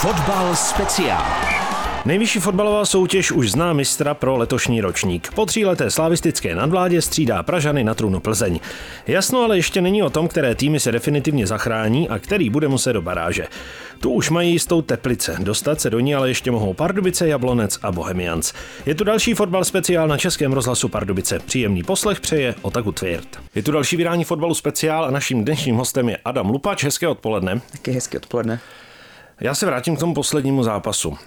Fotbal speciál. Nejvyšší fotbalová soutěž už zná mistra pro letošní ročník. Po tříleté slavistické nadvládě střídá Pražany na trůnu Plzeň. Jasno ale ještě není o tom, které týmy se definitivně zachrání a který bude muset do baráže. Tu už mají jistou teplice, dostat se do ní ale ještě mohou Pardubice, Jablonec a Bohemians. Je tu další fotbal speciál na Českém rozhlasu Pardubice. Příjemný poslech přeje Otaku Tvěrt. Je tu další vydání fotbalu speciál a naším dnešním hostem je Adam Lupač. Hezké odpoledne. Taky hezké odpoledne. Já se vrátím k tomu poslednímu zápasu.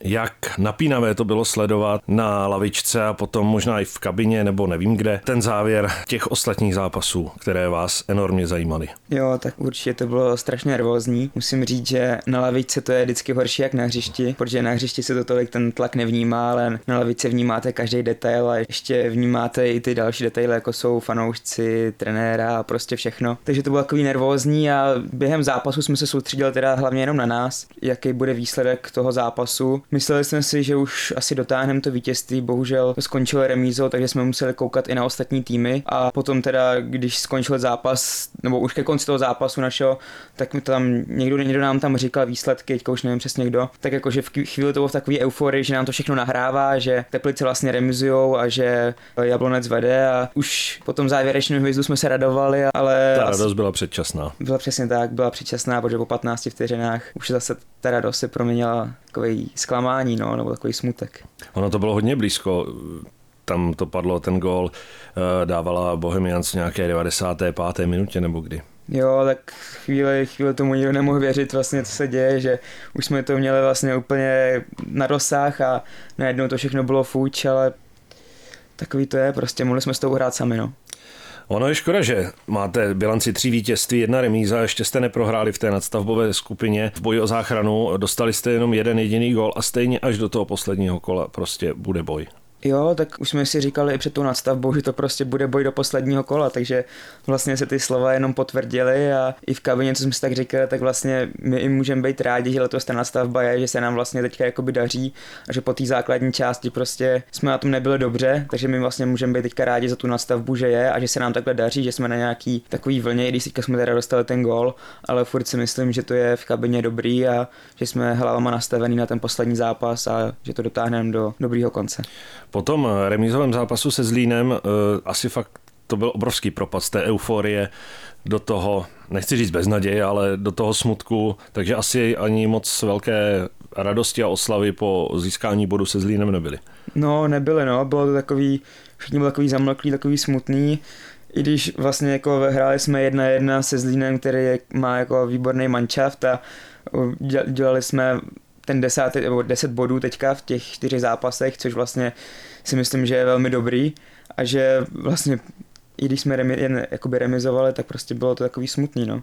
Jak napínavé to bylo sledovat na lavičce a potom možná i v kabině nebo nevím kde ten závěr těch ostatních zápasů, které vás enormně zajímaly. Jo, tak určitě to bylo strašně nervózní. Musím říct, že na lavičce to je vždycky horší jak na hřišti, protože na hřišti se to tolik ten tlak nevnímá, ale na lavičce vnímáte každý detail a ještě vnímáte i ty další detaily, jako jsou fanoušci, trenéra a prostě všechno. Takže to bylo takový nervózní a během zápasu jsme se soustředili teda hlavně jenom na nás, jaký bude výsledek toho zápasu Mysleli jsme si, že už asi dotáhneme to vítězství, bohužel skončilo remízou, takže jsme museli koukat i na ostatní týmy a potom teda, když skončil zápas, nebo už ke konci toho zápasu našeho, tak mi tam někdo, někdo nám tam říkal výsledky, teďka už nevím přesně kdo, tak jakože v chvíli to bylo v takové euforii, že nám to všechno nahrává, že Teplice vlastně remizujou a že Jablonec vede a už po tom závěrečném hvězdu jsme se radovali, ale... Ta radost byla předčasná. Byla přesně tak, byla předčasná, protože po 15 vteřinách už zase ta radost se proměnila takový zklamání, no, nebo takový smutek. Ono to bylo hodně blízko tam to padlo, ten gól eh, dávala Bohemians v nějaké 95. minutě nebo kdy. Jo, tak chvíli, chvíli tomu nikdo nemohl věřit vlastně, co se děje, že už jsme to měli vlastně úplně na dosah a najednou to všechno bylo fuč, ale takový to je, prostě mohli jsme s tou hrát sami, no. Ono je škoda, že máte bilanci tří vítězství, jedna remíza, ještě jste neprohráli v té nadstavbové skupině. V boji o záchranu dostali jste jenom jeden jediný gol a stejně až do toho posledního kola prostě bude boj. Jo, tak už jsme si říkali i před tou nadstavbou, že to prostě bude boj do posledního kola, takže vlastně se ty slova jenom potvrdily a i v kabině, co jsme si tak říkali, tak vlastně my i můžeme být rádi, že letos ta nadstavba je, že se nám vlastně teďka jakoby daří a že po té základní části prostě jsme na tom nebyli dobře, takže my vlastně můžeme být teďka rádi za tu nadstavbu, že je a že se nám takhle daří, že jsme na nějaký takový vlně, i když teďka jsme teda dostali ten gol, ale furt si myslím, že to je v kabině dobrý a že jsme hlavama nastavený na ten poslední zápas a že to dotáhneme do dobrýho konce. Po tom remízovém zápasu se Zlínem eh, asi fakt to byl obrovský propad z té euforie do toho, nechci říct beznaděje, ale do toho smutku, takže asi ani moc velké radosti a oslavy po získání bodu se Zlínem nebyly. No, nebyly, no, bylo to takový, všichni byli takový zamlklý, takový smutný, i když vlastně jako hráli jsme jedna jedna se Zlínem, který je, má jako výborný manšaft a dělali jsme ten desátý, nebo deset bodů teďka v těch čtyřech zápasech, což vlastně si myslím, že je velmi dobrý a že vlastně i když jsme remi, jen jakoby remizovali, tak prostě bylo to takový smutný, no.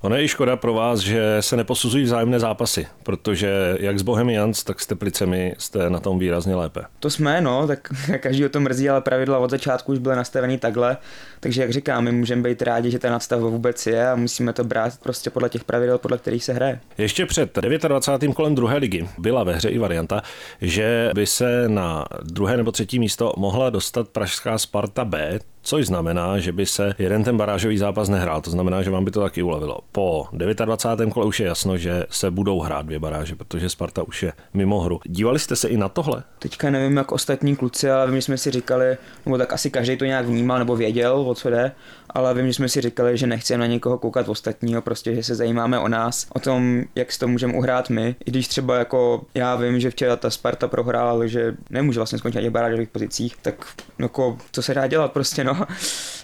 Ono je i škoda pro vás, že se neposuzují vzájemné zápasy, protože jak s Bohemians, tak s Teplicemi jste na tom výrazně lépe. To jsme, no, tak každý o tom mrzí, ale pravidla od začátku už byly nastavený takhle, takže jak říkám, my můžeme být rádi, že ten nadstavba vůbec je a musíme to brát prostě podle těch pravidel, podle kterých se hraje. Ještě před 29. kolem druhé ligy byla ve hře i varianta, že by se na druhé nebo třetí místo mohla dostat pražská Sparta B, což znamená, že by se jeden ten barážový zápas nehrál. To znamená, že vám by to taky ulevilo. Po 29. kole už je jasno, že se budou hrát dvě baráže, protože Sparta už je mimo hru. Dívali jste se i na tohle? Teďka nevím, jak ostatní kluci, ale my jsme si říkali, nebo tak asi každý to nějak vnímal nebo věděl, o co jde, ale vím, že jsme si říkali, že nechceme na někoho koukat ostatního, prostě, že se zajímáme o nás, o tom, jak si to můžeme uhrát my. I když třeba jako já vím, že včera ta Sparta prohrála, že nemůže vlastně skončit na těch barážových pozicích, tak jako, co se dá dělat prostě, no.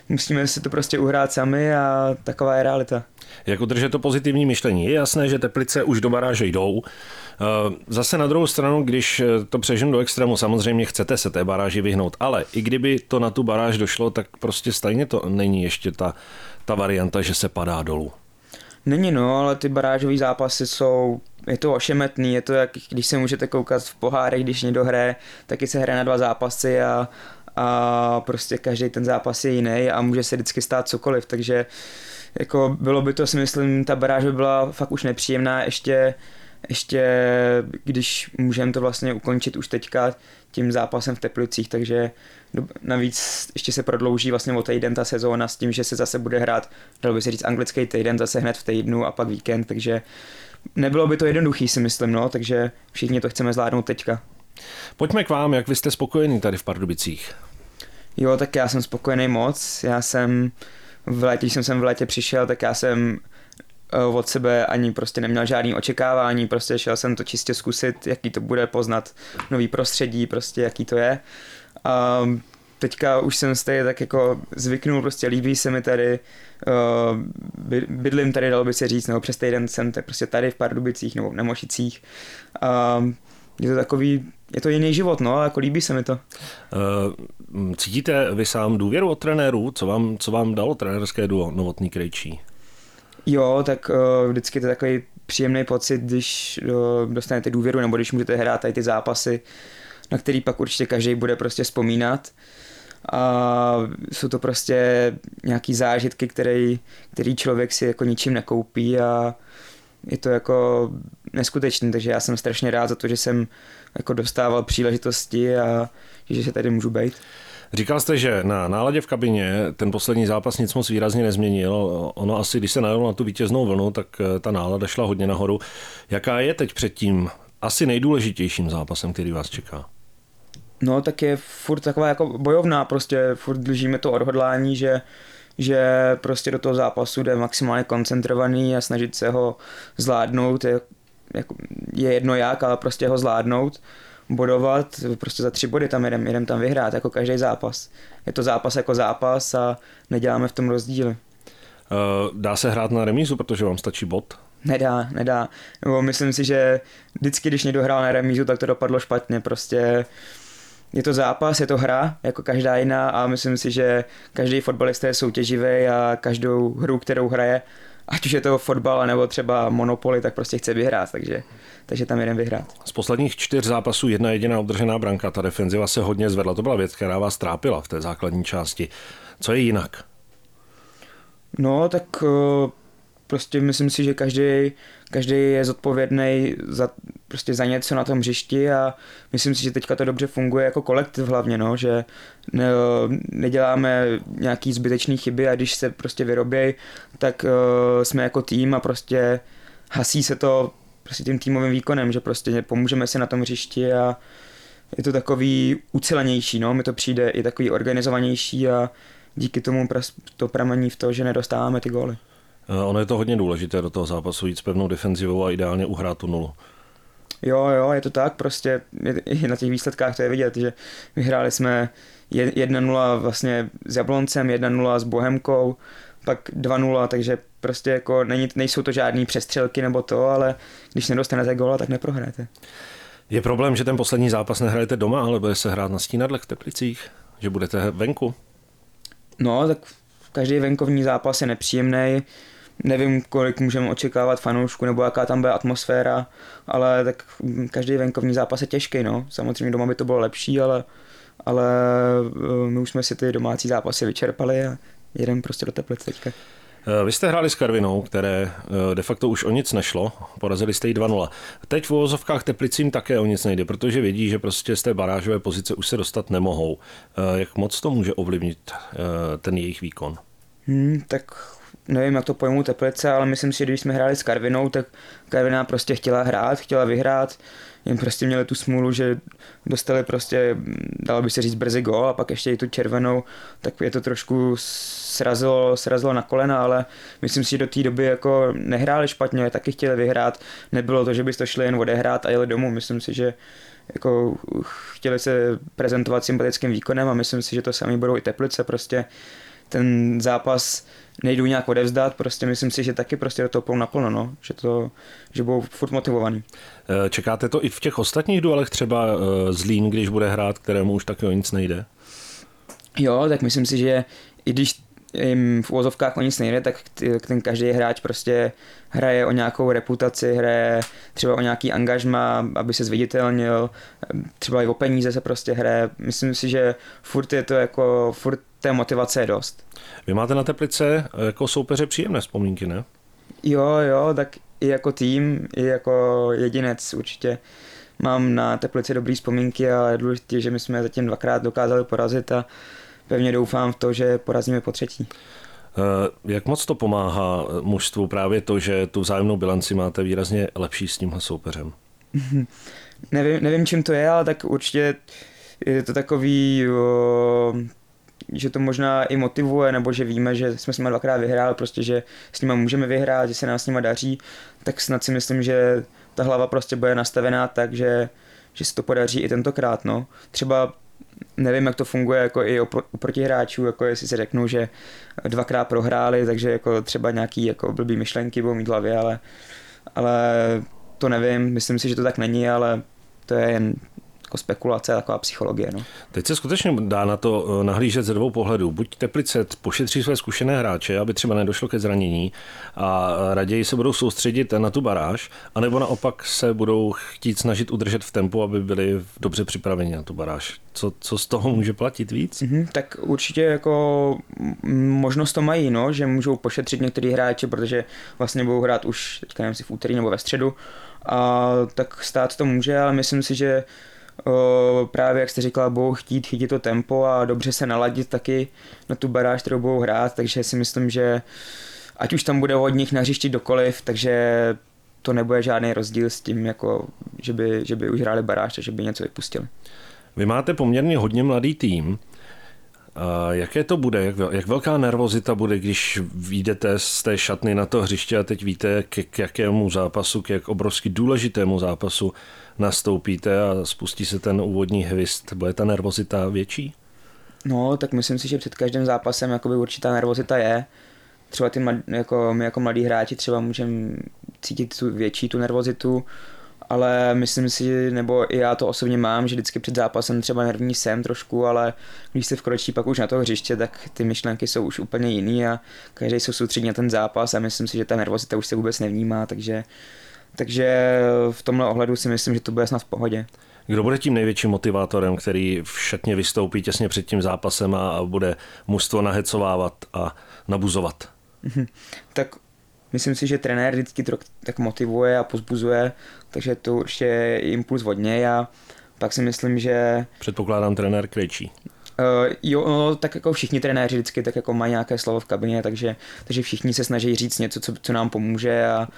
Musíme si to prostě uhrát sami a taková je realita. Jak udržet to pozitivní myšlení? Je jasné, že Teplice už do baráže jdou. Eh, zase na druhou stranu, když to přeženu do extrému, samozřejmě chcete se té baráži vyhnout, ale i kdyby to na tu baráž došlo, tak prostě stejně to není ještě ta, ta varianta, že se padá dolů. Není no, ale ty barážové zápasy jsou, je to ošemetný, je to jak když se můžete koukat v pohárech, když někdo hraje, taky se hraje na dva zápasy a, a prostě každý ten zápas je jiný a může se vždycky stát cokoliv, takže jako bylo by to si myslím, ta baráž by byla fakt už nepříjemná, ještě ještě když můžeme to vlastně ukončit už teďka tím zápasem v Teplicích, takže navíc ještě se prodlouží vlastně o týden ta sezóna s tím, že se zase bude hrát, dalo by se říct, anglický týden zase hned v týdnu a pak víkend, takže nebylo by to jednoduchý, si myslím, no, takže všichni to chceme zvládnout teďka. Pojďme k vám, jak vy jste spokojený tady v Pardubicích? Jo, tak já jsem spokojený moc. Já jsem v létě, jsem sem v létě přišel, tak já jsem eh, od sebe ani prostě neměl žádný očekávání, prostě šel jsem to čistě zkusit, jaký to bude poznat nový prostředí, prostě jaký to je. A teďka už jsem stejně tak jako zvyknul, prostě líbí se mi tady, uh, bydlím tady, dalo by se říct, nebo přes týden jsem tak prostě tady v Pardubicích nebo v Nemošicích. Uh, je to takový, je to jiný život, no, jako líbí se mi to. Uh, cítíte vy sám důvěru od trenérů? Co vám, co vám dalo trenérské duo Novotný Krejčí? Jo, tak uh, vždycky to je takový příjemný pocit, když uh, dostanete důvěru, nebo když můžete hrát tady ty zápasy, na který pak určitě každý bude prostě vzpomínat. A jsou to prostě nějaký zážitky, který, který člověk si jako ničím nekoupí a je to jako neskutečný, takže já jsem strašně rád za to, že jsem jako dostával příležitosti a že se tady můžu být. Říkal jste, že na náladě v kabině ten poslední zápas nic moc výrazně nezměnil. Ono asi, když se najelo na tu vítěznou vlnu, tak eh, ta nálada šla hodně nahoru. Jaká je teď před tím asi nejdůležitějším zápasem, který vás čeká? No, tak je furt taková jako bojovná, prostě furt držíme to odhodlání, že že prostě do toho zápasu jde maximálně koncentrovaný a snažit se ho zvládnout, jako, je jedno jak, ale prostě ho zvládnout, bodovat, prostě za tři body tam jdem, jdem tam vyhrát, jako každý zápas. Je to zápas jako zápas a neděláme v tom rozdíly. Uh, dá se hrát na remízu, protože vám stačí bod? Nedá, nedá. Nebo myslím si, že vždycky, když někdo hrál na remízu, tak to dopadlo špatně. Prostě je to zápas, je to hra, jako každá jiná a myslím si, že každý fotbalista je soutěživý a každou hru, kterou hraje, ať už je to fotbal nebo třeba Monopoly, tak prostě chce vyhrát, takže, takže tam jeden vyhrát. Z posledních čtyř zápasů jedna jediná obdržená branka, ta defenziva se hodně zvedla, to byla věc, která vás trápila v té základní části. Co je jinak? No, tak eh, prostě myslím si, že každý, každý je zodpovědný za, prostě za něco na tom hřišti a myslím si, že teďka to dobře funguje jako kolektiv hlavně, no, že ne, neděláme nějaký zbytečný chyby a když se prostě vyrobějí, tak uh, jsme jako tým a prostě hasí se to prostě tím týmovým výkonem, že prostě pomůžeme si na tom hřišti a je to takový ucelenější, no, mi to přijde i takový organizovanější a díky tomu to pramení v to, že nedostáváme ty góly. Eh, ono je to hodně důležité do toho zápasu jít s pevnou defenzivou a ideálně uhrát tu nulu. Jo, jo, je to tak, prostě i na těch výsledkách to je vidět, že vyhráli jsme 1-0 vlastně s Jabloncem, 1-0 s Bohemkou, pak 2-0, takže prostě jako není, nejsou to žádný přestřelky nebo to, ale když nedostanete góla, tak neprohráte. Je problém, že ten poslední zápas nehrajete doma, ale bude se hrát na stínadlech v Teplicích? Že budete venku? No, tak každý venkovní zápas je nepříjemný nevím, kolik můžeme očekávat fanoušku nebo jaká tam bude atmosféra, ale tak každý venkovní zápas je těžký, no. Samozřejmě doma by to bylo lepší, ale, ale eh, my už jsme si ty domácí zápasy vyčerpali a jedeme prostě do Teplic teďka. Eh, vy jste hráli s Karvinou, které eh, de facto už o nic nešlo, porazili jste ji 2-0. Teď v uvozovkách Teplicím také o nic nejde, protože vědí, že prostě z té barážové pozice už se dostat nemohou. Jak moc to může ovlivnit ten jejich výkon? Hmm, tak nevím, jak to pojmu Teplice, ale myslím si, že když jsme hráli s Karvinou, tak Karvina prostě chtěla hrát, chtěla vyhrát, jen prostě měli tu smůlu, že dostali prostě, dalo by se říct, brzy gol a pak ještě i tu červenou, tak je to trošku srazilo, srazilo na kolena, ale myslím si, že do té doby jako nehráli špatně, taky chtěli vyhrát, nebylo to, že byste šli jen odehrát a jeli domů, myslím si, že jako chtěli se prezentovat sympatickým výkonem a myslím si, že to sami budou i Teplice, prostě ten zápas nejdu nějak odevzdat, prostě myslím si, že taky prostě do toho naplno, no. že, to, že budou furt motivovaný. Eh, čekáte to i v těch ostatních duelech třeba eh, Zlín, když bude hrát, kterému už taky o nic nejde? Jo, tak myslím si, že i když jim v úvozovkách o nic nejde, tak ten každý hráč prostě hraje o nějakou reputaci, hraje třeba o nějaký angažma, aby se zviditelnil, třeba i o peníze se prostě hraje. Myslím si, že furt je to jako, furt té motivace je dost. Vy máte na Teplice jako soupeře příjemné vzpomínky, ne? Jo, jo, tak i jako tým, i jako jedinec určitě mám na Teplice dobrý vzpomínky a je důležité, že my jsme zatím dvakrát dokázali porazit a pevně doufám v to, že porazíme po třetí. Jak moc to pomáhá mužstvu právě to, že tu vzájemnou bilanci máte výrazně lepší s tímhle soupeřem? nevím, nevím, čím to je, ale tak určitě je to takový, že to možná i motivuje, nebo že víme, že jsme s nimi dvakrát vyhráli, prostě, že s nimi můžeme vyhrát, že se nám s nimi daří, tak snad si myslím, že ta hlava prostě bude nastavená tak, že, že se to podaří i tentokrát. No. Třeba nevím, jak to funguje jako i u protihráčů, jako jestli si řeknu, že dvakrát prohráli, takže jako třeba nějaký jako blbý myšlenky budou mít v hlavě, ale, ale to nevím, myslím si, že to tak není, ale to je jen jako spekulace, taková psychologie. No. Teď se skutečně dá na to eh, nahlížet ze dvou pohledů. Buď Teplice pošetří své zkušené hráče, aby třeba nedošlo ke zranění a raději se budou soustředit na tu baráž, anebo naopak se budou chtít snažit udržet v tempu, aby byli dobře připraveni na tu baráž. Co, co z toho může platit víc? Mm-hmm, tak určitě jako možnost to mají, no, že můžou pošetřit některý hráče, protože vlastně budou hrát už teďka nevím si v úterý nebo ve středu, a tak stát to může, ale myslím si, že právě jak jste říkala, budou chtít chytit to tempo a dobře se naladit taky na tu baráž, kterou budou hrát, takže si myslím, že ať už tam bude od nich na hřišti dokoliv, takže to nebude žádný rozdíl s tím, jako, že, by, že by už hráli baráž a že by něco vypustili. Vy máte poměrně hodně mladý tým. A jaké to bude? Jak, jak velká nervozita bude, když vyjdete z té šatny na to hřiště a teď víte, k, k jakému zápasu, k jak obrovsky důležitému zápasu nastoupíte a spustí se ten úvodní hvist. Bude ta nervozita větší? No, tak myslím si, že před každým zápasem jakoby určitá nervozita je. Třeba ty, jako, my jako mladí hráči třeba můžeme cítit tu větší tu nervozitu, ale myslím si, nebo i já to osobně mám, že vždycky před zápasem třeba nervní jsem trošku, ale když se vkročí pak už na to hřiště, tak ty myšlenky jsou už úplně jiný a každý jsou soustředí na ten zápas a myslím si, že ta nervozita už se vůbec nevnímá, takže, takže v tomhle ohledu si myslím, že to bude snad v pohodě. Kdo bude tím největším motivátorem, který v šatně vystoupí těsně před tím zápasem a bude mužstvo nahecovávat a nabuzovat? Tak myslím si, že trenér vždycky tak motivuje a pozbuzuje, takže to určitě je impuls od něj a pak si myslím, že... Předpokládám trenér Krejčí. Uh, jo, no, tak jako všichni trenéři vždycky tak jako mají nějaké slovo v kabině, takže, takže všichni se snaží říct něco, co, co nám pomůže a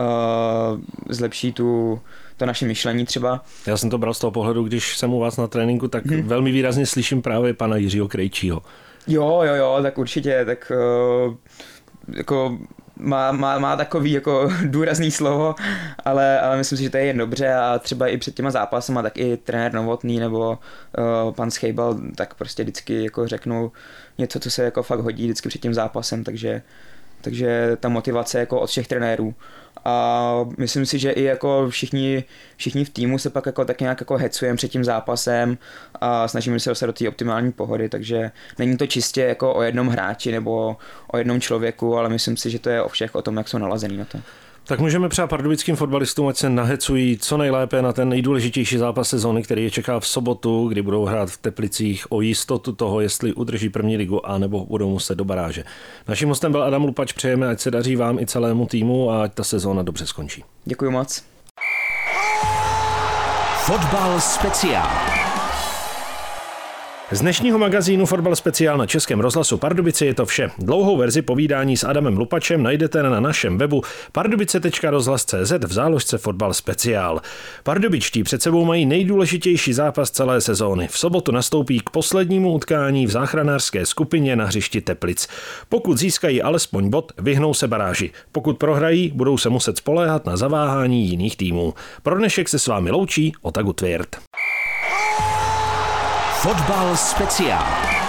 uh, zlepší tu, to naše myšlení třeba. Já jsem to bral z toho pohledu, když jsem u vás na tréninku, tak hmm. velmi výrazně slyším právě pana Jiřího Krejčího. Jo, jo, jo, tak určitě, tak uh, jako má, má, má takový jako důrazný slovo, ale, ale myslím si, že to je jen dobře a třeba i před těma zápasama tak i trenér Novotný nebo uh, pan Schejbal tak prostě vždycky jako řeknou něco, co se jako fakt hodí vždycky před tím zápasem, takže takže ta motivace jako od všech trenérů. A myslím si, že i jako všichni, všichni v týmu se pak jako tak nějak jako hecujeme před tím zápasem a snažíme se dostat do té optimální pohody, takže není to čistě jako o jednom hráči nebo o jednom člověku, ale myslím si, že to je o všech, o tom, jak jsou nalazený na to. Tak můžeme přát pardubickým fotbalistům, ať se nahecují co nejlépe na ten nejdůležitější zápas sezóny, který je čeká v sobotu, kdy budou hrát v Teplicích o jistotu toho, jestli udrží první ligu a nebo budou muset do baráže. Naším hostem byl Adam Lupač, přejeme, ať se daří vám i celému týmu a ať ta sezóna dobře skončí. Děkuji moc. Fotbal speciál. Z dnešního magazínu Fotbal speciál na Českém rozhlasu Pardubice je to vše. Dlouhou verzi povídání s Adamem Lupačem najdete na našem webu pardubice.rozhlas.cz v záložce Fotbal speciál. Pardubičtí před sebou mají nejdůležitější zápas celé sezóny. V sobotu nastoupí k poslednímu utkání v záchranářské skupině na hřišti Teplic. Pokud získají alespoň bod, vyhnou se baráži. Pokud prohrají, budou se muset spoléhat na zaváhání jiných týmů. Pro dnešek se s vámi loučí Otagu Tvěrt. Fotbal speciál.